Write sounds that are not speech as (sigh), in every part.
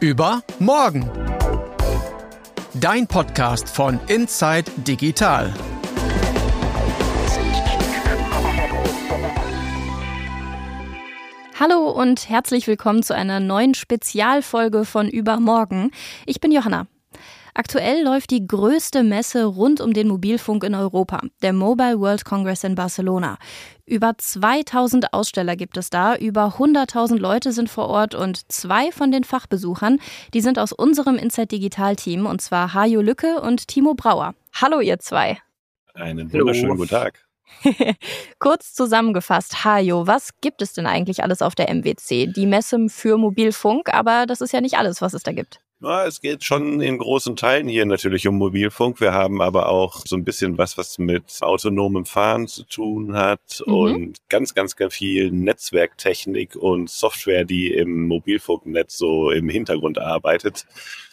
Über morgen. Dein Podcast von Inside Digital. Hallo und herzlich willkommen zu einer neuen Spezialfolge von Übermorgen. Ich bin Johanna. Aktuell läuft die größte Messe rund um den Mobilfunk in Europa, der Mobile World Congress in Barcelona. Über 2000 Aussteller gibt es da, über 100.000 Leute sind vor Ort und zwei von den Fachbesuchern, die sind aus unserem Inside Digital Team und zwar Hajo Lücke und Timo Brauer. Hallo ihr zwei. Einen wunderschönen guten Tag. (laughs) Kurz zusammengefasst, Hajo, was gibt es denn eigentlich alles auf der MWC? Die Messe für Mobilfunk, aber das ist ja nicht alles, was es da gibt. Ja, es geht schon in großen Teilen hier natürlich um Mobilfunk. Wir haben aber auch so ein bisschen was, was mit autonomem Fahren zu tun hat mhm. und ganz, ganz, ganz viel Netzwerktechnik und Software, die im Mobilfunknetz so im Hintergrund arbeitet.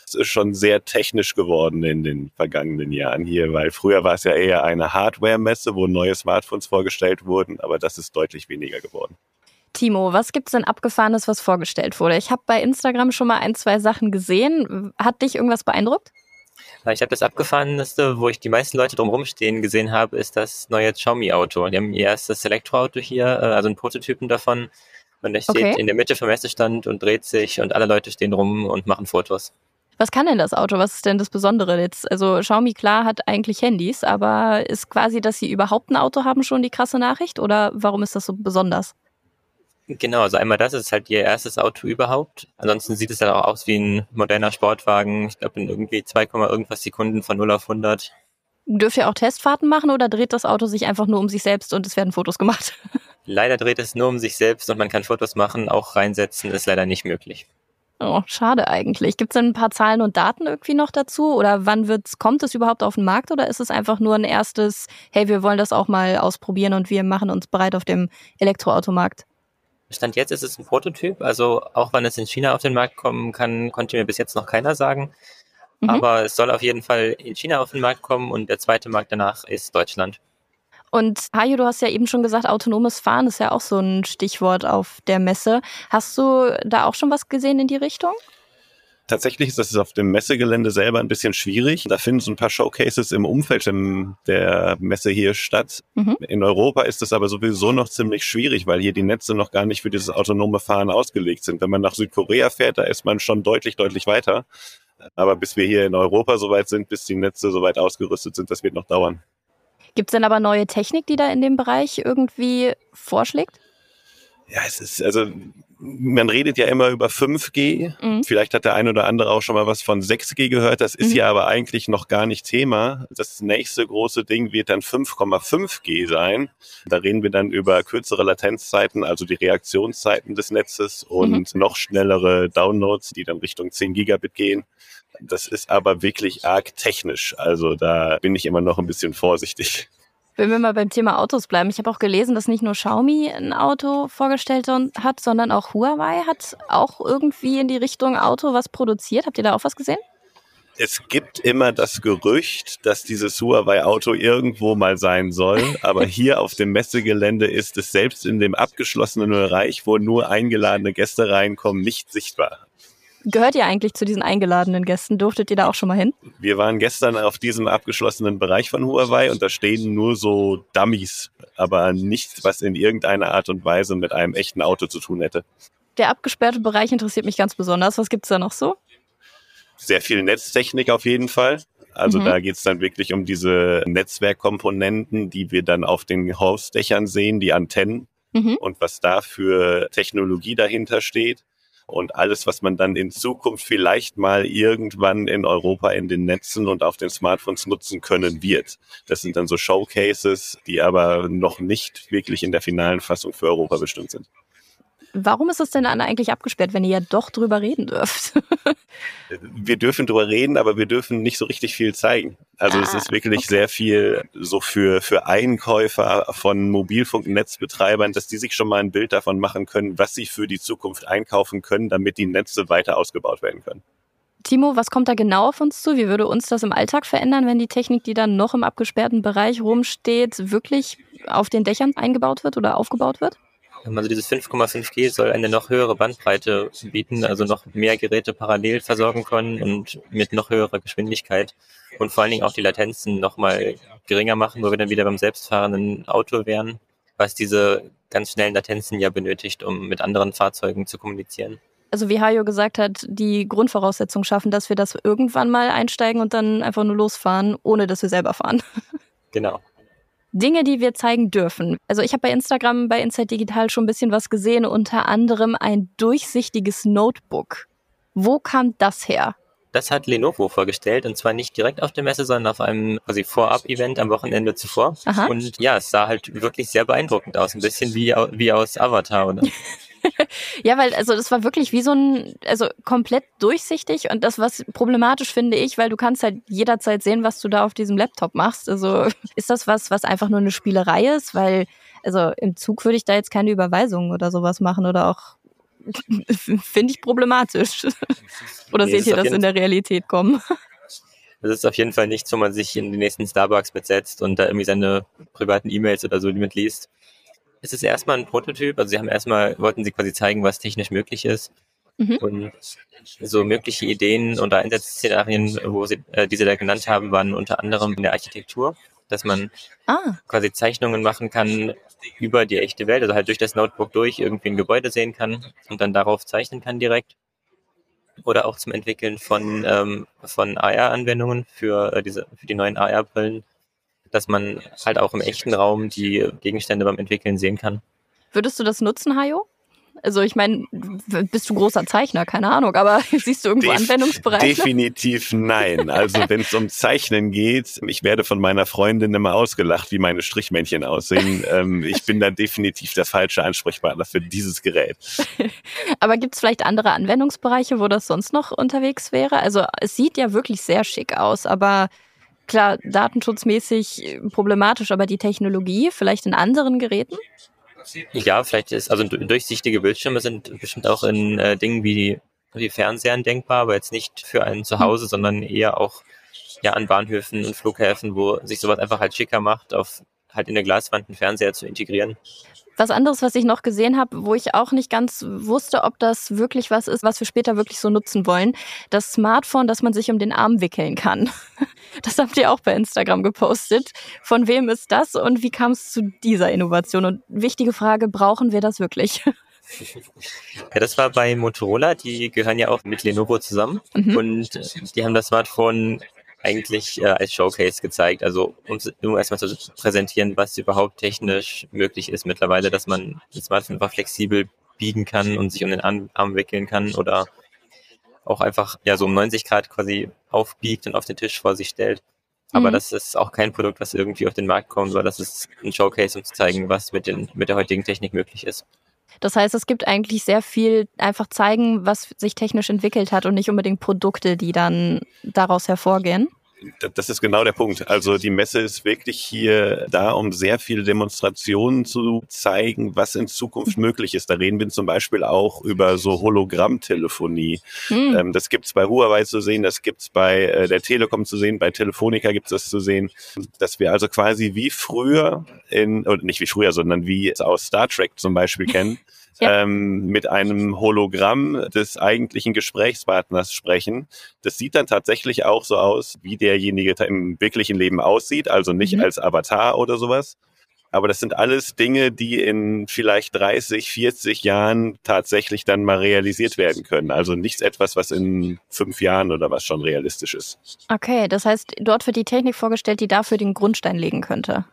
Es ist schon sehr technisch geworden in den vergangenen Jahren hier, weil früher war es ja eher eine Hardware-Messe, wo neue Smartphones vorgestellt wurden, aber das ist deutlich weniger geworden. Timo, was gibt's denn Abgefahrenes, was vorgestellt wurde? Ich habe bei Instagram schon mal ein, zwei Sachen gesehen. Hat dich irgendwas beeindruckt? Ich habe das Abgefahrenste, wo ich die meisten Leute drumherum stehen gesehen habe, ist das neue Xiaomi-Auto. Die haben ihr erstes Elektroauto hier, äh, also einen Prototypen davon. Und der steht okay. in der Mitte vom Messestand und dreht sich und alle Leute stehen rum und machen Fotos. Was kann denn das Auto? Was ist denn das Besondere jetzt? Also Xiaomi klar hat eigentlich Handys, aber ist quasi, dass sie überhaupt ein Auto haben, schon die krasse Nachricht? Oder warum ist das so besonders? Genau, also einmal das ist halt ihr erstes Auto überhaupt. Ansonsten sieht es dann auch aus wie ein moderner Sportwagen. Ich glaube in irgendwie 2, irgendwas Sekunden von 0 auf 100. Dürft ihr auch Testfahrten machen oder dreht das Auto sich einfach nur um sich selbst und es werden Fotos gemacht? (laughs) Leider dreht es nur um sich selbst und man kann Fotos machen, auch reinsetzen ist leider nicht möglich. Oh, schade eigentlich. Gibt es denn ein paar Zahlen und Daten irgendwie noch dazu? Oder wann wird's, kommt es überhaupt auf den Markt oder ist es einfach nur ein erstes, hey, wir wollen das auch mal ausprobieren und wir machen uns bereit auf dem Elektroautomarkt? Stand jetzt ist es ein Prototyp, also auch wann es in China auf den Markt kommen kann, konnte mir bis jetzt noch keiner sagen. Mhm. Aber es soll auf jeden Fall in China auf den Markt kommen und der zweite Markt danach ist Deutschland. Und Hajo, du hast ja eben schon gesagt, autonomes Fahren ist ja auch so ein Stichwort auf der Messe. Hast du da auch schon was gesehen in die Richtung? Tatsächlich ist das auf dem Messegelände selber ein bisschen schwierig. Da finden so ein paar Showcases im Umfeld der Messe hier statt. Mhm. In Europa ist es aber sowieso noch ziemlich schwierig, weil hier die Netze noch gar nicht für dieses autonome Fahren ausgelegt sind. Wenn man nach Südkorea fährt, da ist man schon deutlich, deutlich weiter. Aber bis wir hier in Europa soweit sind, bis die Netze soweit ausgerüstet sind, das wird noch dauern. Gibt es denn aber neue Technik, die da in dem Bereich irgendwie vorschlägt? Ja, es ist, also man redet ja immer über 5G. Mhm. Vielleicht hat der ein oder andere auch schon mal was von 6G gehört. Das ist mhm. ja aber eigentlich noch gar nicht Thema. Das nächste große Ding wird dann 5,5G sein. Da reden wir dann über kürzere Latenzzeiten, also die Reaktionszeiten des Netzes und mhm. noch schnellere Downloads, die dann Richtung 10 Gigabit gehen. Das ist aber wirklich arg technisch. Also da bin ich immer noch ein bisschen vorsichtig. Wenn wir mal beim Thema Autos bleiben, ich habe auch gelesen, dass nicht nur Xiaomi ein Auto vorgestellt hat, sondern auch Huawei hat auch irgendwie in die Richtung Auto was produziert. Habt ihr da auch was gesehen? Es gibt immer das Gerücht, dass dieses Huawei-Auto irgendwo mal sein soll, (laughs) aber hier auf dem Messegelände ist es selbst in dem abgeschlossenen Bereich, wo nur eingeladene Gäste reinkommen, nicht sichtbar. Gehört ihr eigentlich zu diesen eingeladenen Gästen? Durftet ihr da auch schon mal hin? Wir waren gestern auf diesem abgeschlossenen Bereich von Huawei und da stehen nur so Dummies, aber nichts, was in irgendeiner Art und Weise mit einem echten Auto zu tun hätte. Der abgesperrte Bereich interessiert mich ganz besonders. Was gibt's da noch so? Sehr viel Netztechnik auf jeden Fall. Also mhm. da geht's dann wirklich um diese Netzwerkkomponenten, die wir dann auf den Hausdächern sehen, die Antennen mhm. und was da für Technologie dahinter steht und alles, was man dann in Zukunft vielleicht mal irgendwann in Europa in den Netzen und auf den Smartphones nutzen können wird. Das sind dann so Showcases, die aber noch nicht wirklich in der finalen Fassung für Europa bestimmt sind. Warum ist es denn dann eigentlich abgesperrt, wenn ihr ja doch drüber reden dürft? (laughs) wir dürfen drüber reden, aber wir dürfen nicht so richtig viel zeigen. Also ah, es ist wirklich okay. sehr viel so für, für Einkäufer von Mobilfunknetzbetreibern, dass die sich schon mal ein Bild davon machen können, was sie für die Zukunft einkaufen können, damit die Netze weiter ausgebaut werden können. Timo, was kommt da genau auf uns zu? Wie würde uns das im Alltag verändern, wenn die Technik, die dann noch im abgesperrten Bereich rumsteht, wirklich auf den Dächern eingebaut wird oder aufgebaut wird? Also dieses 5,5G soll eine noch höhere Bandbreite bieten, also noch mehr Geräte parallel versorgen können und mit noch höherer Geschwindigkeit und vor allen Dingen auch die Latenzen nochmal geringer machen, wo wir dann wieder beim selbstfahrenden Auto wären, was diese ganz schnellen Latenzen ja benötigt, um mit anderen Fahrzeugen zu kommunizieren. Also wie Hajo gesagt hat, die Grundvoraussetzungen schaffen, dass wir das irgendwann mal einsteigen und dann einfach nur losfahren, ohne dass wir selber fahren. Genau. Dinge, die wir zeigen dürfen. Also ich habe bei Instagram, bei Inside Digital schon ein bisschen was gesehen, unter anderem ein durchsichtiges Notebook. Wo kam das her? Das hat Lenovo vorgestellt und zwar nicht direkt auf der Messe, sondern auf einem quasi Vorab-Event am Wochenende zuvor. Aha. Und ja, es sah halt wirklich sehr beeindruckend aus, ein bisschen wie, wie aus Avatar, oder? (laughs) (laughs) ja, weil also das war wirklich wie so ein, also komplett durchsichtig und das, was problematisch finde ich, weil du kannst halt jederzeit sehen, was du da auf diesem Laptop machst. Also (laughs) ist das was, was einfach nur eine Spielerei ist? Weil, also im Zug würde ich da jetzt keine Überweisungen oder sowas machen oder auch (laughs) finde ich problematisch. oder nee, seht ihr das in der Realität kommen? Das ist auf jeden Fall nichts, wo man sich in den nächsten Starbucks mitsetzt und da irgendwie seine privaten E-Mails oder so mitliest es ist erstmal ein Prototyp. Also sie haben erstmal, wollten sie quasi zeigen, was technisch möglich ist. Mhm. Und so mögliche Ideen und Einsatzszenarien, wo sie äh, diese da genannt haben, waren unter anderem in der Architektur, dass man ah. quasi Zeichnungen machen kann über die echte Welt, also halt durch das Notebook durch irgendwie ein Gebäude sehen kann und dann darauf zeichnen kann direkt. Oder auch zum Entwickeln von, ähm, von AR-Anwendungen für, äh, diese, für die neuen AR-Brillen dass man halt auch im echten Raum die Gegenstände beim Entwickeln sehen kann. Würdest du das nutzen, Hajo? Also ich meine, bist du großer Zeichner, keine Ahnung, aber (laughs) siehst du irgendwo Def Anwendungsbereiche? Definitiv nein. Also wenn es um Zeichnen geht, ich werde von meiner Freundin immer ausgelacht, wie meine Strichmännchen aussehen. ähm, ich bin da definitiv der falsche Ansprechpartner für dieses Gerät. (laughs) aber gibt es vielleicht andere Anwendungsbereiche, wo das sonst noch unterwegs wäre? Also es sieht ja wirklich sehr schick aus, aber klar, datenschutzmäßig äh, problematisch, aber die Technologie vielleicht in anderen Geräten? Ja, vielleicht ist, also durchsichtige Bildschirme sind bestimmt auch in äh, Dingen wie, wie Fernsehern denkbar, aber jetzt nicht für ein Zuhause, hm. sondern eher auch ja an Bahnhöfen und Flughäfen, wo sich sowas einfach halt schicker macht, auf halt in der Glaswand einen Fernseher zu integrieren. Was anderes, was ich noch gesehen habe, wo ich auch nicht ganz wusste, ob das wirklich was ist, was wir später wirklich so nutzen wollen. Das Smartphone, das man sich um den Arm wickeln kann. (laughs) Das habt ihr auch bei Instagram gepostet. Von wem ist das und wie kam es zu dieser Innovation? Und wichtige Frage, brauchen wir das wirklich? (laughs) Ja, das war bei Motorola, die gehören ja auch mit Lenovo zusammen mhm. und die haben das Smartphone eigentlich äh, als Showcase gezeigt. Also um, um erstmal zu präsentieren, was überhaupt technisch möglich ist mittlerweile, dass man das Smartphone einfach flexibel biegen kann und sich um den Arm, wickeln kann oder auch einfach ja so um 90 Grad quasi aufbiegt und auf den Tisch vor sich stellt. Aber mhm. das ist auch kein Produkt, was irgendwie auf den Markt kommt, weil das ist ein Showcase, um zu zeigen, was mit, den, mit der heutigen Technik möglich ist. Das heißt, es gibt eigentlich sehr viel einfach zeigen, was sich technisch entwickelt hat und nicht unbedingt Produkte, die dann daraus hervorgehen. Das ist genau der Punkt. Also die Messe ist wirklich hier da, um sehr viele Demonstrationen zu zeigen, was in Zukunft möglich ist. Da reden wir zum Beispiel auch über so Hologrammtelefonie. Hm. Ähm, das gibt's bei Huawei zu sehen, das gibt's bei äh, der Telekom zu sehen, bei Telefonica gibt's das zu sehen, dass wir also quasi wie früher in, oder nicht wie früher, sondern wie es aus Star Trek zum Beispiel (laughs) kennen, ja. ähm, mit einem Hologramm des eigentlichen Gesprächspartners sprechen. Das sieht dann tatsächlich auch so aus, wie derjenige im wirklichen Leben aussieht, also nicht mhm. als Avatar oder sowas. Aber das sind alles Dinge, die in vielleicht 30, 40 Jahren tatsächlich dann mal realisiert werden können. Also nichts etwas, was in fünf Jahren oder was schon realistisch ist. Okay, das heißt, dort wird die Technik vorgestellt, die dafür den Grundstein legen könnte.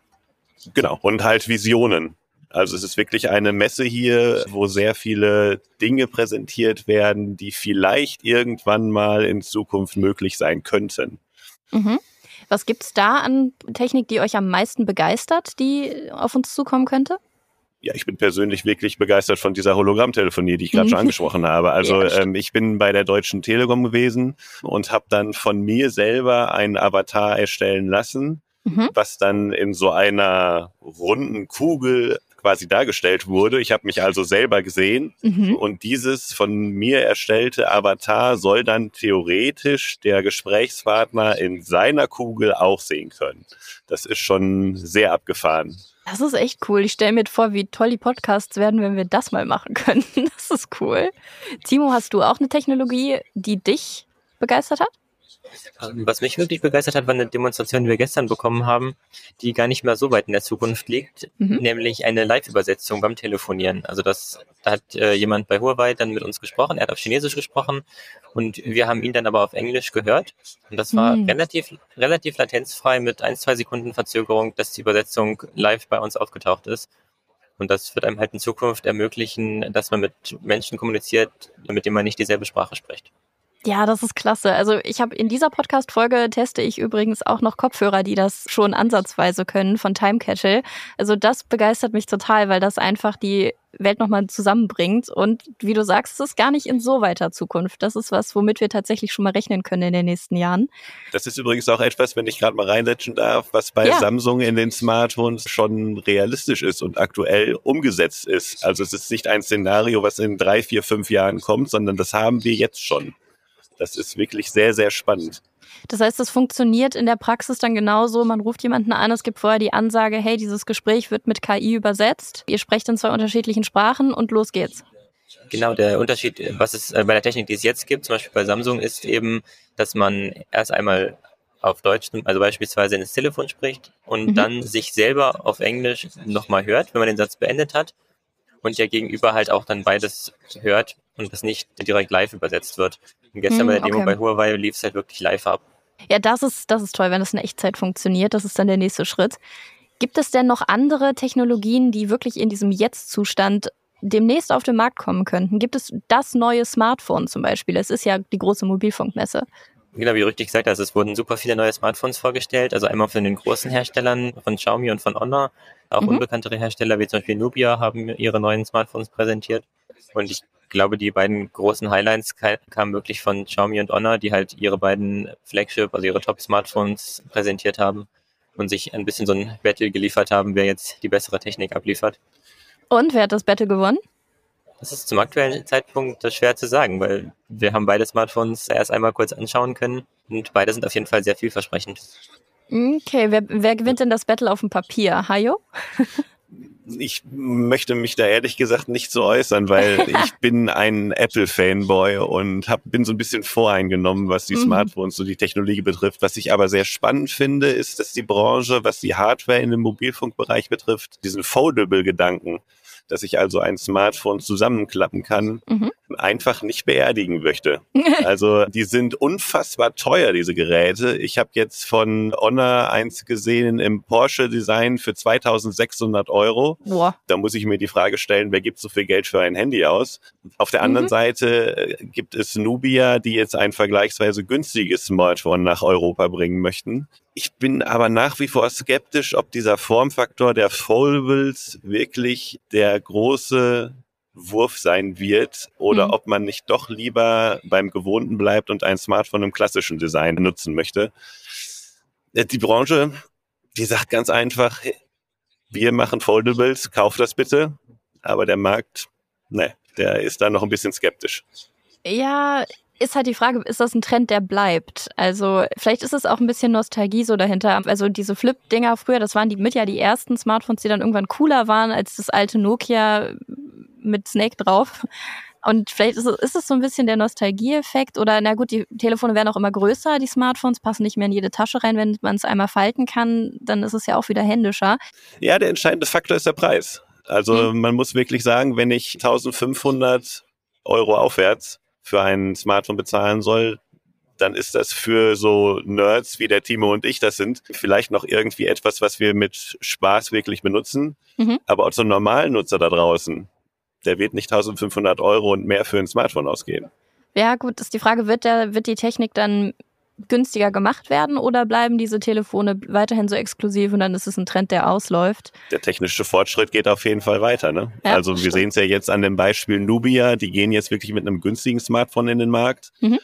Genau, und halt Visionen. Also es ist wirklich eine Messe hier, wo sehr viele Dinge präsentiert werden, die vielleicht irgendwann mal in Zukunft möglich sein könnten. Mhm. Was gibt's da an Technik, die euch am meisten begeistert, die auf uns zukommen könnte? ja, ich bin persönlich wirklich begeistert von dieser Hologrammtelefonie, die ich gerade schon (laughs) angesprochen habe. Also ja, ähm, ich bin bei der Deutschen Telekom gewesen und habe dann von mir selber einen Avatar erstellen lassen, mhm. was dann in so einer runden Kugel quasi dargestellt wurde. Ich habe mich also selber gesehen mhm. und dieses von mir erstellte Avatar soll dann theoretisch der Gesprächspartner in seiner Kugel auch sehen können. Das ist schon sehr abgefahren. Das ist echt cool. Ich stelle mir vor, wie toll die Podcasts werden, wenn wir das mal machen könnten. (laughs) Das ist cool. Timo, hast du auch eine Technologie, die dich begeistert hat? Ähm, was mich wirklich begeistert hat, war eine Demonstration, die wir gestern bekommen haben, die gar nicht mehr so weit in der Zukunft liegt, mhm. nämlich eine Live-Übersetzung beim Telefonieren. Also das, da hat äh, jemand bei Huawei dann mit uns gesprochen, er hat auf Chinesisch gesprochen und wir haben ihn dann aber auf Englisch gehört. Und das war mhm. relativ, relativ latenzfrei mit ein, zwei Sekunden Verzögerung, dass die Übersetzung live bei uns aufgetaucht ist. Und das wird einem halt in Zukunft ermöglichen, dass man mit Menschen kommuniziert, mit denen man nicht dieselbe Sprache spricht. Ja, das ist klasse. Also ich habe in dieser Podcast-Folge teste ich übrigens auch noch Kopfhörer, die das schon ansatzweise können von Time Catchel. Also das begeistert mich total, weil das einfach die Welt nochmal zusammenbringt. Und wie du sagst, es ist gar nicht in so weiter Zukunft. Das ist was, womit wir tatsächlich schon mal rechnen können in den nächsten Jahren. Das ist übrigens auch etwas, wenn ich gerade mal reinletschen darf, was bei ja. Samsung in den Smartphones schon realistisch ist und aktuell umgesetzt ist. Also es ist nicht ein Szenario, was in drei, vier, fünf Jahren kommt, sondern das haben wir jetzt schon. Das ist wirklich sehr, sehr spannend. Das heißt, das funktioniert in der Praxis dann genauso. Man ruft jemanden an, es gibt vorher die Ansage, hey, dieses Gespräch wird mit KI übersetzt. Ihr sprecht in zwei unterschiedlichen Sprachen und los geht's. Genau, der Unterschied, was es äh, bei der Technik, die es jetzt gibt, zum Beispiel bei Samsung, ist eben, dass man erst einmal auf Deutsch, also beispielsweise ins Telefon spricht und mhm. dann sich selber auf Englisch nochmal hört, wenn man den Satz beendet hat und der Gegenüber halt auch dann beides hört und das nicht direkt live übersetzt wird. Und gestern hm, bei der Demo okay. bei Huawei lief es halt wirklich live ab. Ja, das ist, das ist toll, wenn das in Echtzeit funktioniert. Das ist dann der nächste Schritt. Gibt es denn noch andere Technologien, die wirklich in diesem Jetzt-Zustand demnächst auf den Markt kommen könnten? Gibt es das neue Smartphone zum Beispiel? Es ist ja die große Mobilfunkmesse. Genau, wie du richtig gesagt hast, es wurden super viele neue Smartphones vorgestellt. Also einmal von den großen Herstellern, von Xiaomi und von Honor. Auch mhm. unbekanntere Hersteller wie zum Beispiel Nubia haben ihre neuen Smartphones präsentiert. Und ich glaube, die beiden großen Highlights kamen wirklich von Xiaomi und Honor, die halt ihre beiden Flagship, also ihre Top-Smartphones präsentiert haben und sich ein bisschen so ein Battle geliefert haben, wer jetzt die bessere Technik abliefert. Und wer hat das Battle gewonnen? Das ist zum aktuellen Zeitpunkt schwer zu sagen, weil wir haben beide Smartphones erst einmal kurz anschauen können und beide sind auf jeden Fall sehr vielversprechend. Okay, wer, wer gewinnt denn das Battle auf dem Papier? Hayo? ich möchte mich da ehrlich gesagt nicht so äußern, weil (laughs) ich bin ein Apple-Fanboy und hab, bin so ein bisschen voreingenommen, was die mhm. Smartphones und die Technologie betrifft. Was ich aber sehr spannend finde, ist, dass die Branche, was die Hardware in dem Mobilfunkbereich betrifft, diesen Foldable-Gedanken, dass ich also ein Smartphone zusammenklappen kann, mhm. einfach nicht beerdigen möchte. (laughs) also die sind unfassbar teuer, diese Geräte. Ich habe jetzt von Honor eins gesehen im Porsche-Design für 2600 Euro. Boah. Da muss ich mir die Frage stellen, wer gibt so viel Geld für ein Handy aus? Auf der anderen mhm. Seite äh, gibt es Nubia, die jetzt ein vergleichsweise günstiges Smartphone nach Europa bringen möchten. Ich bin aber nach wie vor skeptisch, ob dieser Formfaktor der Foldables wirklich der große Wurf sein wird oder mhm. ob man nicht doch lieber beim Gewohnten bleibt und ein Smartphone im klassischen Design nutzen möchte. Äh, die Branche, die sagt ganz einfach, wir machen Foldables, kauf das bitte. Aber der Markt, ne, der ist da noch ein bisschen skeptisch. Ja, ist halt die Frage, ist das ein Trend, der bleibt? Also vielleicht ist es auch ein bisschen Nostalgie so dahinter. Also diese Flip-Dinger früher, das waren die mit ja die ersten Smartphones, die dann irgendwann cooler waren als das alte Nokia mit Snake drauf. Und vielleicht ist es, ist es so ein bisschen der Nostalgieeffekt oder na gut, die Telefone werden auch immer größer, die Smartphones passen nicht mehr in jede Tasche rein. Wenn man es einmal falten kann, dann ist es ja auch wieder händischer. Ja, der entscheidende Faktor ist der Preis. Also hm. man muss wirklich sagen, wenn ich 1500 Euro aufwärts für ein Smartphone bezahlen soll, dann ist das für so Nerds wie der Timo und ich das sind, vielleicht noch irgendwie etwas, was wir mit Spaß wirklich benutzen. Mhm. Aber auch so ein normalen Nutzer da draußen, der wird nicht 1500 Euro und mehr für ein Smartphone ausgeben. Ja, gut, ist die Frage, wird, der, wird die Technik dann günstiger gemacht werden oder bleiben diese Telefone weiterhin so exklusiv und dann ist es ein Trend, der ausläuft? Der technische Fortschritt geht auf jeden Fall weiter. Ne? Ja, also wir sehen es ja jetzt an dem Beispiel Nubia, die gehen jetzt wirklich mit einem günstigen Smartphone in den Markt. Mhm.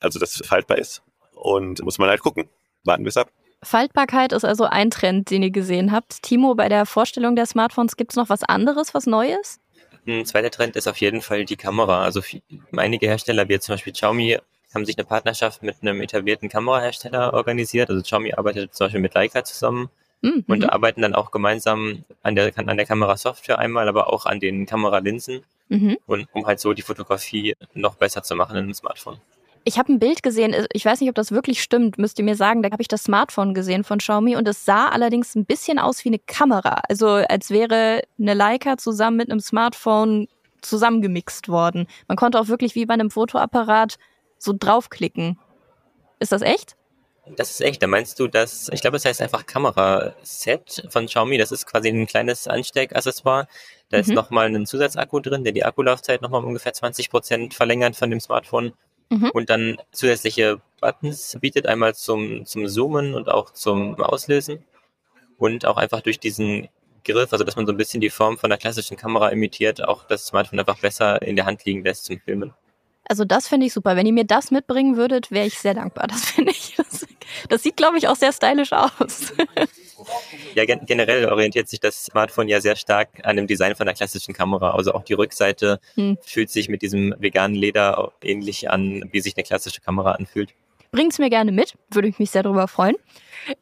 Also das faltbar ist und muss man halt gucken. Warten wir es ab. Faltbarkeit ist also ein Trend, den ihr gesehen habt. Timo, bei der Vorstellung der Smartphones gibt es noch was anderes, was neu ist? Ein zweiter Trend ist auf jeden Fall die Kamera. Also einige Hersteller, wie zum Beispiel Xiaomi, haben sich eine Partnerschaft mit einem etablierten Kamerahersteller organisiert. Also Xiaomi arbeitet zum Beispiel mit Leica zusammen mhm. und arbeiten dann auch gemeinsam an der, an der Kamerasoftware einmal, aber auch an den Kameralinsen, mhm. und, um halt so die Fotografie noch besser zu machen in einem Smartphone. Ich habe ein Bild gesehen, ich weiß nicht, ob das wirklich stimmt, müsst ihr mir sagen. Da habe ich das Smartphone gesehen von Xiaomi und es sah allerdings ein bisschen aus wie eine Kamera. Also als wäre eine Leica zusammen mit einem Smartphone zusammengemixt worden. Man konnte auch wirklich wie bei einem Fotoapparat so draufklicken. Ist das echt? Das ist echt. Da meinst du das, ich glaube, es heißt einfach Kameraset von Xiaomi. Das ist quasi ein kleines Ansteckaccessoire. Da mhm. ist nochmal ein Zusatzakku drin, der die Akkulaufzeit nochmal um ungefähr 20 Prozent verlängert von dem Smartphone mhm. und dann zusätzliche Buttons bietet, einmal zum, zum Zoomen und auch zum Auslösen und auch einfach durch diesen Griff, also dass man so ein bisschen die Form von der klassischen Kamera imitiert, auch das Smartphone einfach besser in der Hand liegen lässt zum Filmen. Also das finde ich super. Wenn ihr mir das mitbringen würdet, wäre ich sehr dankbar. Das finde ich. Das, das sieht, glaube ich, auch sehr stylisch aus. Ja, gen generell orientiert sich das Smartphone ja sehr stark an dem Design von der klassischen Kamera. Also auch die Rückseite hm. fühlt sich mit diesem veganen Leder ähnlich an, wie sich eine klassische Kamera anfühlt. Bringt's mir gerne mit, würde ich mich sehr darüber freuen.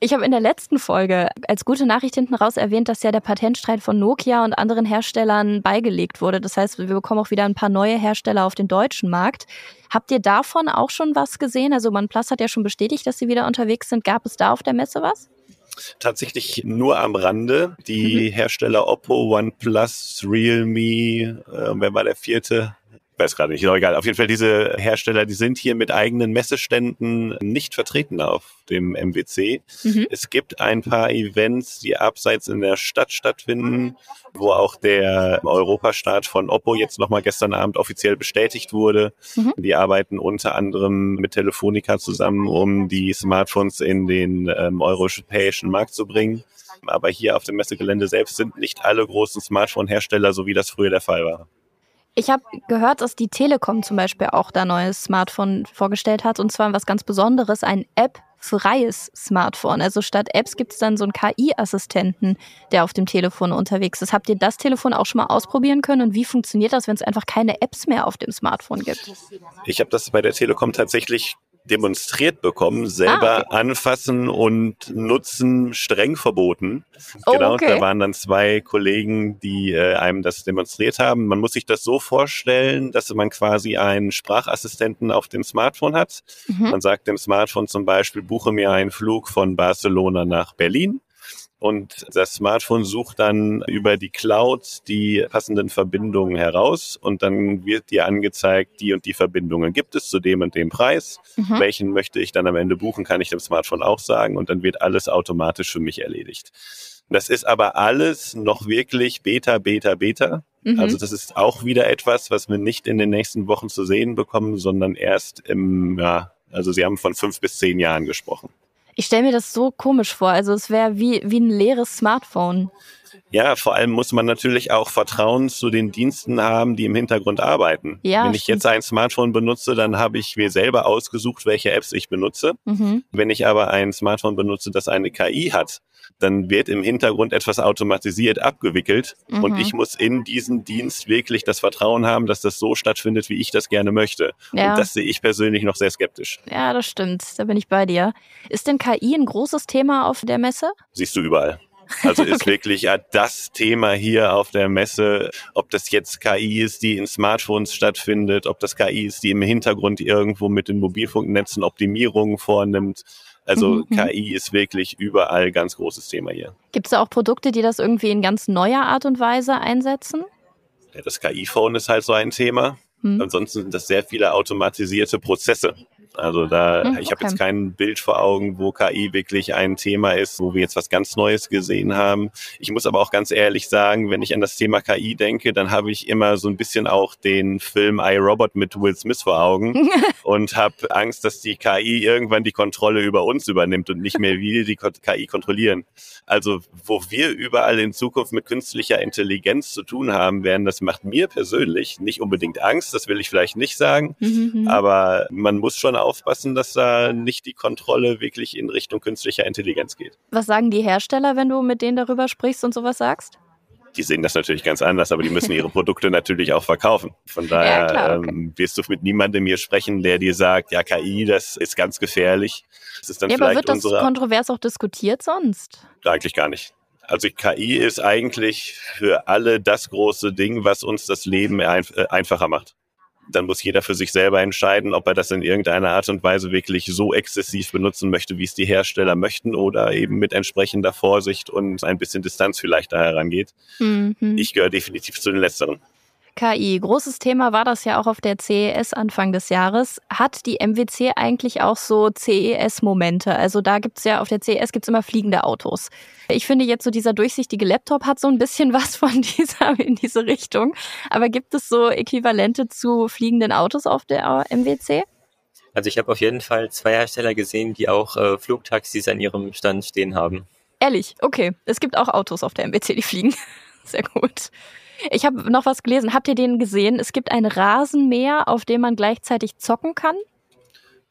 Ich habe in der letzten Folge als gute Nachricht hinten raus erwähnt, dass ja der Patentstreit von Nokia und anderen Herstellern beigelegt wurde. Das heißt, wir bekommen auch wieder ein paar neue Hersteller auf den deutschen Markt. Habt ihr davon auch schon was gesehen? Also OnePlus hat ja schon bestätigt, dass sie wieder unterwegs sind. Gab es da auf der Messe was? tatsächlich nur am Rande. Die mhm. Hersteller Oppo, OnePlus, Realme, äh, wer war der vierte? Weiß gerade nicht, ist auch egal. Auf jeden Fall diese Hersteller, die sind hier mit eigenen Messeständen nicht vertreten auf dem MWC. Mhm. Es gibt ein paar Events, die abseits in der Stadt stattfinden, wo auch der Europastart von Oppo jetzt nochmal gestern Abend offiziell bestätigt wurde. Mhm. Die arbeiten unter anderem mit Telefonica zusammen, um die Smartphones in den ähm, europäischen Markt zu bringen. Aber hier auf dem Messegelände selbst sind nicht alle großen Smartphone-Hersteller, so wie das früher der Fall war. Ich habe gehört, dass die Telekom zum Beispiel auch da neues Smartphone vorgestellt hat und zwar was ganz Besonderes, ein App-freies Smartphone. Also statt Apps gibt es dann so einen KI-Assistenten, der auf dem Telefon unterwegs ist. Habt ihr das Telefon auch schon mal ausprobieren können und wie funktioniert das, wenn es einfach keine Apps mehr auf dem Smartphone gibt? Ich habe das bei der Telekom tatsächlich demonstriert bekommen, selber ah, okay. anfassen und nutzen streng verboten. Oh, genau, okay. da waren dann zwei Kollegen, die äh, einem das demonstriert haben. Man muss sich das so vorstellen, dass man quasi einen Sprachassistenten auf dem Smartphone hat. Mhm. Man sagt dem Smartphone zum Beispiel, buche mir einen Flug von Barcelona nach Berlin. Und das Smartphone sucht dann über die Cloud die passenden Verbindungen heraus und dann wird dir angezeigt, die und die Verbindungen gibt es zu dem und dem Preis. Mhm. Welchen möchte ich dann am Ende buchen, kann ich dem Smartphone auch sagen und dann wird alles automatisch für mich erledigt. Das ist aber alles noch wirklich Beta, Beta, Beta. Mhm. Also das ist auch wieder etwas, was wir nicht in den nächsten Wochen zu sehen bekommen, sondern erst im, ja, also Sie haben von fünf bis zehn Jahren gesprochen. Ich stelle mir das so komisch vor. Also es wäre wie, wie ein leeres Smartphone. Ja, vor allem muss man natürlich auch Vertrauen zu den Diensten haben, die im Hintergrund arbeiten. Ja, Wenn ich stimmt. jetzt ein Smartphone benutze, dann habe ich mir selber ausgesucht, welche Apps ich benutze. Mhm. Wenn ich aber ein Smartphone benutze, das eine KI hat, dann wird im Hintergrund etwas automatisiert abgewickelt mhm. und ich muss in diesen Dienst wirklich das Vertrauen haben, dass das so stattfindet, wie ich das gerne möchte. Ja. Und das sehe ich persönlich noch sehr skeptisch. Ja, das stimmt. Da bin ich bei dir. Ist denn KI ein großes Thema auf der Messe? Siehst du überall. (laughs) Also ist okay. wirklich ja, das Thema hier auf der Messe, ob das jetzt KI ist, die in Smartphones stattfindet, ob das KI ist, die im Hintergrund irgendwo mit den Mobilfunknetzen Optimierungen vornimmt. Also mhm. mhm. KI ist wirklich überall ganz großes Thema hier. Gibt es da auch Produkte, die das irgendwie in ganz neuer Art und Weise einsetzen? Ja, das KI-Phone ist halt so ein Thema. Mhm. Ansonsten sind das sehr viele automatisierte Prozesse. Also da, mhm, ich habe jetzt kein Bild vor Augen, wo KI wirklich ein Thema ist, wo wir jetzt was ganz Neues gesehen haben. Ich muss aber auch ganz ehrlich sagen, wenn ich an das Thema KI denke, dann habe ich immer so ein bisschen auch den Film iRobot mit Will Smith vor Augen (laughs) und habe Angst, dass die KI irgendwann die Kontrolle über uns übernimmt und nicht mehr wir die KI kontrollieren. Also wo wir überall in Zukunft mit künstlicher Intelligenz zu tun haben werden, das macht mir persönlich nicht unbedingt Angst, das will ich vielleicht nicht sagen, mhm, mhm. aber man muss schon aufpassen, dass da nicht die Kontrolle wirklich in Richtung künstlicher Intelligenz geht. Was sagen die Hersteller, wenn du mit denen darüber sprichst und sowas sagst? die sehen das natürlich ganz anders, aber die müssen ihre Produkte (laughs) natürlich auch verkaufen. Von daher ja, klar, okay. ähm, wirst du mit niemandem hier sprechen, der dir sagt, ja, KI, das ist ganz gefährlich. Das ist dann ja, vielleicht aber wird das unsere... kontrovers auch diskutiert sonst? Eigentlich gar nicht. Also KI ist eigentlich für alle das große Ding, was uns das Leben ein, äh, einfacher macht. Dann muss jeder für sich selber entscheiden, ob er das in irgendeiner Art und Weise wirklich so exzessiv benutzen möchte, wie es die Hersteller möchten oder eben mit entsprechender Vorsicht und ein bisschen Distanz vielleicht da herangeht. Mhm. Ich gehöre definitiv zu den Letzteren. KI. Großes Thema war das ja auch auf der CES Anfang des Jahres. Hat die MWC eigentlich auch so CES-Momente? Also da gibt's ja auf der CES gibt's immer fliegende Autos. Ich finde jetzt so dieser durchsichtige Laptop hat so ein bisschen (laughs) was von dieser in diese Richtung. Aber gibt es so Äquivalente zu fliegenden Autos auf der MWC? Also ich habe auf jeden Fall zwei Hersteller gesehen, die auch äh, Flugtaxis an ihrem Stand stehen haben. Ehrlich, okay. Es gibt auch Autos auf der MWC, die fliegen. (laughs) Sehr gut. Ich habe noch was gelesen. Habt ihr den gesehen? Es gibt ein Rasenmäher, auf dem man gleichzeitig zocken kann.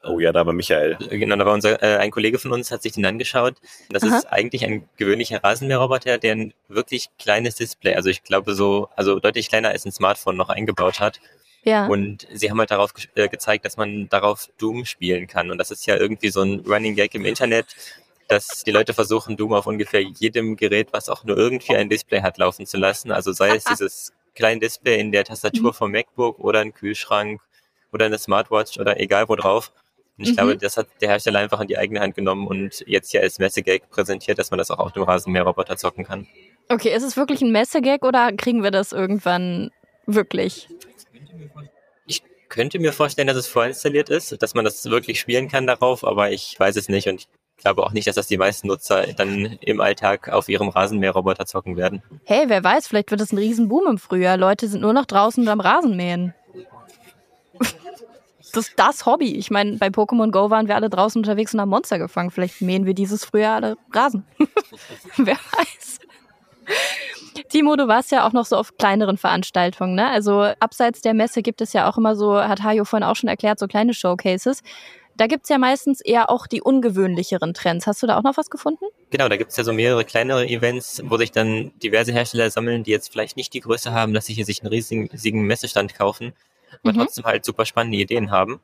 Oh ja, da war Michael. Genau, da war unser, äh, ein Kollege von uns, hat sich den angeschaut. Das Aha. ist eigentlich ein gewöhnlicher Rasenmäherroboter, der ein wirklich kleines Display, also ich glaube so, also deutlich kleiner als ein Smartphone noch eingebaut hat. Ja. Und sie haben halt darauf ge äh, gezeigt, dass man darauf Doom spielen kann. Und das ist ja irgendwie so ein Running Gag im Internet, dass die Leute versuchen, Doom auf ungefähr jedem Gerät, was auch nur irgendwie ein Display hat, laufen zu lassen. Also sei es (laughs) dieses kleine Display in der Tastatur mhm. vom MacBook oder ein Kühlschrank oder eine Smartwatch oder egal wo drauf. Und ich mhm. glaube, das hat der Hersteller einfach in die eigene Hand genommen und jetzt hier als Messegag präsentiert, dass man das auch auf dem Rasenmäherroboter zocken kann. Okay, ist es wirklich ein Messegag oder kriegen wir das irgendwann wirklich? Ich könnte mir vorstellen, dass es vorinstalliert ist, dass man das wirklich spielen kann darauf, aber ich weiß es nicht und glaube auch nicht, dass das die meisten Nutzer dann im Alltag auf ihrem Rasenmäherroboter zocken werden. Hey, wer weiß, vielleicht wird das ein Riesenboom im Frühjahr. Leute sind nur noch draußen am Rasenmähen. (laughs) Das ist das Hobby. Ich meine, bei Pokémon Go waren wir alle draußen unterwegs und haben Monster gefangen. Vielleicht mähen wir dieses Frühjahr alle Rasen. (laughs) wer weiß. Timo, du warst ja auch noch so auf kleineren Veranstaltungen, ne? Also abseits der Messe gibt es ja auch immer so, hat Hajo vorhin auch schon erklärt, so kleine Showcases. Da gibt's ja meistens eher auch die ungewöhnlicheren Trends. Hast du da auch noch was gefunden? Genau, da gibt's ja so mehrere kleinere Events, wo sich dann diverse Hersteller sammeln, die jetzt vielleicht nicht die Größe haben, dass sie hier sich einen riesigen Messestand kaufen, aber mhm. trotzdem halt super spannende Ideen haben.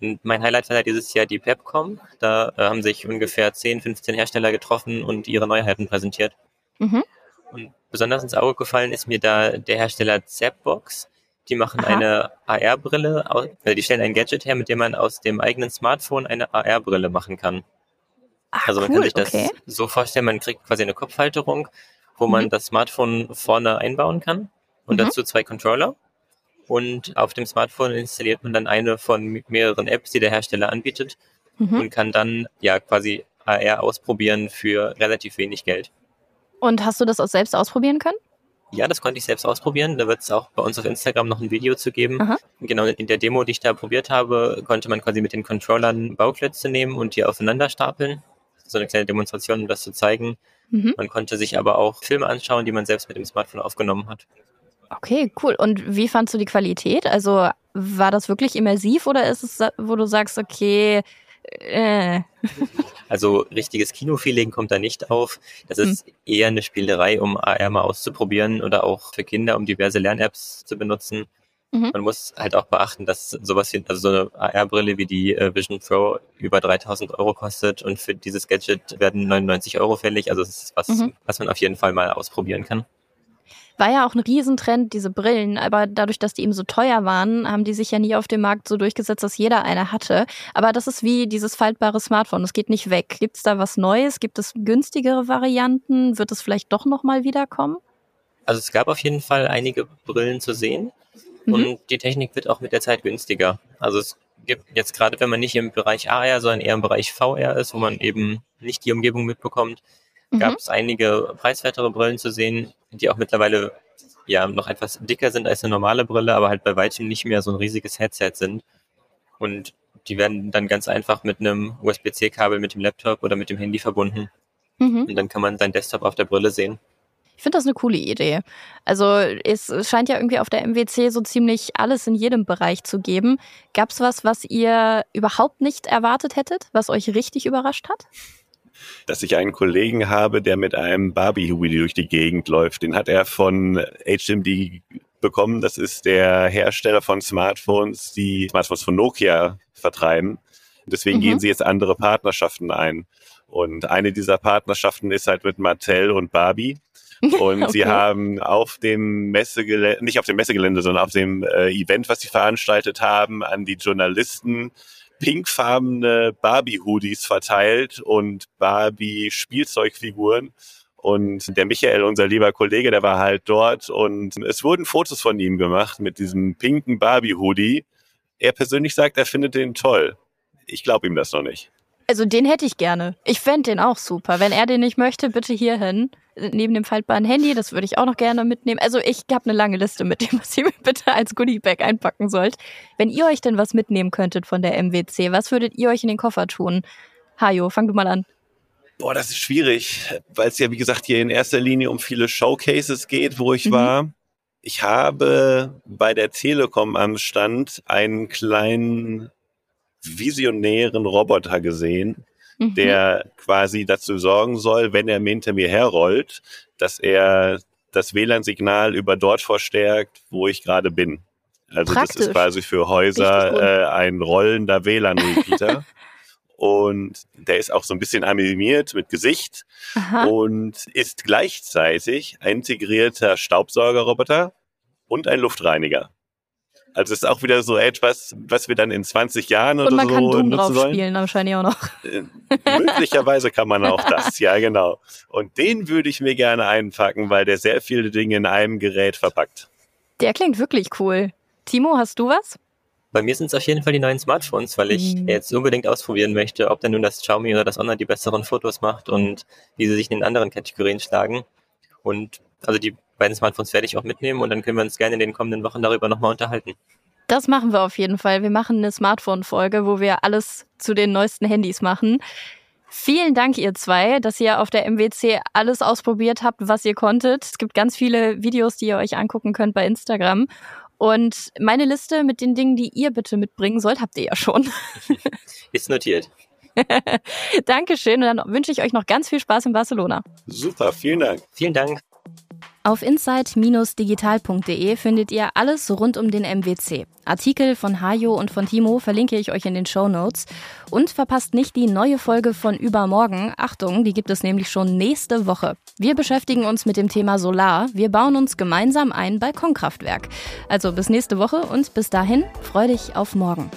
Und mein Highlight war ja dieses Jahr die Pepcom. Da äh, haben sich ungefähr 10, 15 Hersteller getroffen und ihre Neuheiten präsentiert. Mhm. Und besonders ins Auge gefallen ist mir da der Hersteller Zapbox. Die machen Aha. eine AR-Brille, äh, die stellen ein Gadget her, mit dem man aus dem eigenen Smartphone eine AR-Brille machen kann. Ach, also man cool, kann sich das okay. so vorstellen, man kriegt quasi eine Kopfhalterung, wo mhm. man das Smartphone vorne einbauen kann und mhm. dazu zwei Controller. Und auf dem Smartphone installiert man dann eine von mehreren Apps, die der Hersteller anbietet mhm. und kann dann ja quasi AR ausprobieren für relativ wenig Geld. Und hast du das auch selbst ausprobieren können? Ja, das konnte ich selbst ausprobieren. Da wird es auch bei uns auf Instagram noch ein Video zu geben. Aha. Genau in der Demo, die ich da probiert habe, konnte man quasi mit den Controllern Bauklötze nehmen und die aufeinander stapeln. So eine kleine Demonstration, um das zu zeigen. Mhm. Man konnte sich aber auch Filme anschauen, die man selbst mit dem Smartphone aufgenommen hat. Okay, cool. Und wie fandst du die Qualität? Also war das wirklich immersiv oder ist es, wo du sagst, okay, äh. Also richtiges Kinofeeling kommt da nicht auf. Das ist hm. eher eine Spielerei, um AR mal auszuprobieren oder auch für Kinder, um diverse Lern-Apps zu benutzen. Mhm. Man muss halt auch beachten, dass sowas wie, also so eine AR-Brille wie die äh, Vision Pro über 3000 Euro kostet und für dieses Gadget werden 99 Euro fällig. Also es ist was, mhm. was man auf jeden Fall mal ausprobieren kann. War ja auch ein Riesentrend, diese Brillen, aber dadurch, dass die eben so teuer waren, haben die sich ja nie auf dem Markt so durchgesetzt, dass jeder eine hatte. Aber das ist wie dieses faltbare Smartphone, das geht nicht weg. Gibt es da was Neues? Gibt es günstigere Varianten? Wird es vielleicht doch nochmal wiederkommen? Also es gab auf jeden Fall einige Brillen zu sehen mhm. und die Technik wird auch mit der Zeit günstiger. Also es gibt jetzt gerade, wenn man nicht im Bereich AR, sondern eher im Bereich VR ist, wo man eben nicht die Umgebung mitbekommt, mhm. gab es einige preiswertere Brillen zu sehen, die auch mittlerweile ja noch etwas dicker sind als eine normale Brille, aber halt bei weitem nicht mehr so ein riesiges Headset sind. Und die werden dann ganz einfach mit einem USB-C-Kabel mit dem Laptop oder mit dem Handy verbunden. Mhm. Und dann kann man seinen Desktop auf der Brille sehen. Ich finde das eine coole Idee. Also es scheint ja irgendwie auf der MWC so ziemlich alles in jedem Bereich zu geben. Gab es was, was ihr überhaupt nicht erwartet hättet, was euch richtig überrascht hat? Dass ich einen Kollegen habe, der mit einem Barbie-Hoodie durch die Gegend läuft. Den hat er von HMD bekommen. Das ist der Hersteller von Smartphones, die Smartphones von Nokia vertreiben. Deswegen mhm. gehen sie jetzt andere Partnerschaften ein. Und eine dieser Partnerschaften ist halt mit Mattel und Barbie. (laughs) Und okay. sie haben auf dem Messegelände, nicht auf dem Messegelände, sondern auf dem äh, Event, was sie veranstaltet haben, an die Journalisten pinkfarbene Barbie-Hoodies verteilt und Barbie-Spielzeugfiguren. Und der Michael, unser lieber Kollege, der war halt dort und es wurden Fotos von ihm gemacht mit diesem pinken Barbie-Hoodie. Er persönlich sagt, er findet den toll. Ich glaube ihm das noch nicht. Also den hätte ich gerne. Ich fände den auch super. Wenn er den nicht möchte, bitte hierhin. Neben dem faltbaren Handy, das würde ich auch noch gerne mitnehmen. Also ich habe eine lange Liste mit dem, was ihr mir bitte als Goodiebag einpacken sollt. Wenn ihr euch denn was mitnehmen könntet von der MWC, was würdet ihr euch in den Koffer tun? Hajo, fang du mal an. Boah, das ist schwierig, weil es ja, wie gesagt, hier in erster Linie um viele Showcases geht, wo ich mhm. war. Ich habe bei der Telekom am Stand einen kleinen visionären Roboter gesehen, mhm. der quasi dazu sorgen soll, wenn er hinter mir herrollt, dass er das WLAN-Signal über dort verstärkt, wo ich gerade bin. Also Praktisch. das ist quasi für Häuser äh, ein rollender WLAN-Repeater. (laughs) und der ist auch so ein bisschen animiert mit Gesicht Aha. und ist gleichzeitig ein integrierter Staubsaugerroboter und ein Luftreiniger. Also es ist auch wieder so etwas, was wir dann in 20 Jahren oder so nutzen sollen. Und man kann Doom drauf spielen, wahrscheinlich auch noch. Äh, möglicherweise kann man auch das, (laughs) ja genau. Und den würde ich mir gerne einpacken, weil der sehr viele Dinge in einem Gerät verpackt. Der klingt wirklich cool. Timo, hast du was? Bei mir sind es auf jeden Fall die neuen Smartphones, weil ich mhm. jetzt unbedingt ausprobieren möchte, ob dann nun das Xiaomi oder das Honor die besseren Fotos macht und wie sie sich in den anderen Kategorien schlagen. Und also die beiden Smartphones werde ich auch mitnehmen und dann können wir uns gerne in den kommenden Wochen darüber nochmal unterhalten. Das machen wir auf jeden Fall. Wir machen eine Smartphone-Folge, wo wir alles zu den neuesten Handys machen. Vielen Dank, ihr zwei, dass ihr auf der MWC alles ausprobiert habt, was ihr konntet. Es gibt ganz viele Videos, die ihr euch angucken könnt bei Instagram. Und meine Liste mit den Dingen, die ihr bitte mitbringen sollt, habt ihr ja schon. (laughs) Ist notiert. (laughs) Dankeschön und dann wünsche ich euch noch ganz viel Spaß in Barcelona. Super, vielen Dank. Vielen Dank. Auf insight-digital.de findet ihr alles rund um den MWC. Artikel von Hajo und von Timo verlinke ich euch in den Show Notes. Und verpasst nicht die neue Folge von Übermorgen. Achtung, die gibt es nämlich schon nächste Woche. Wir beschäftigen uns mit dem Thema Solar. Wir bauen uns gemeinsam ein Balkonkraftwerk. Also bis nächste Woche und bis dahin freu dich auf morgen.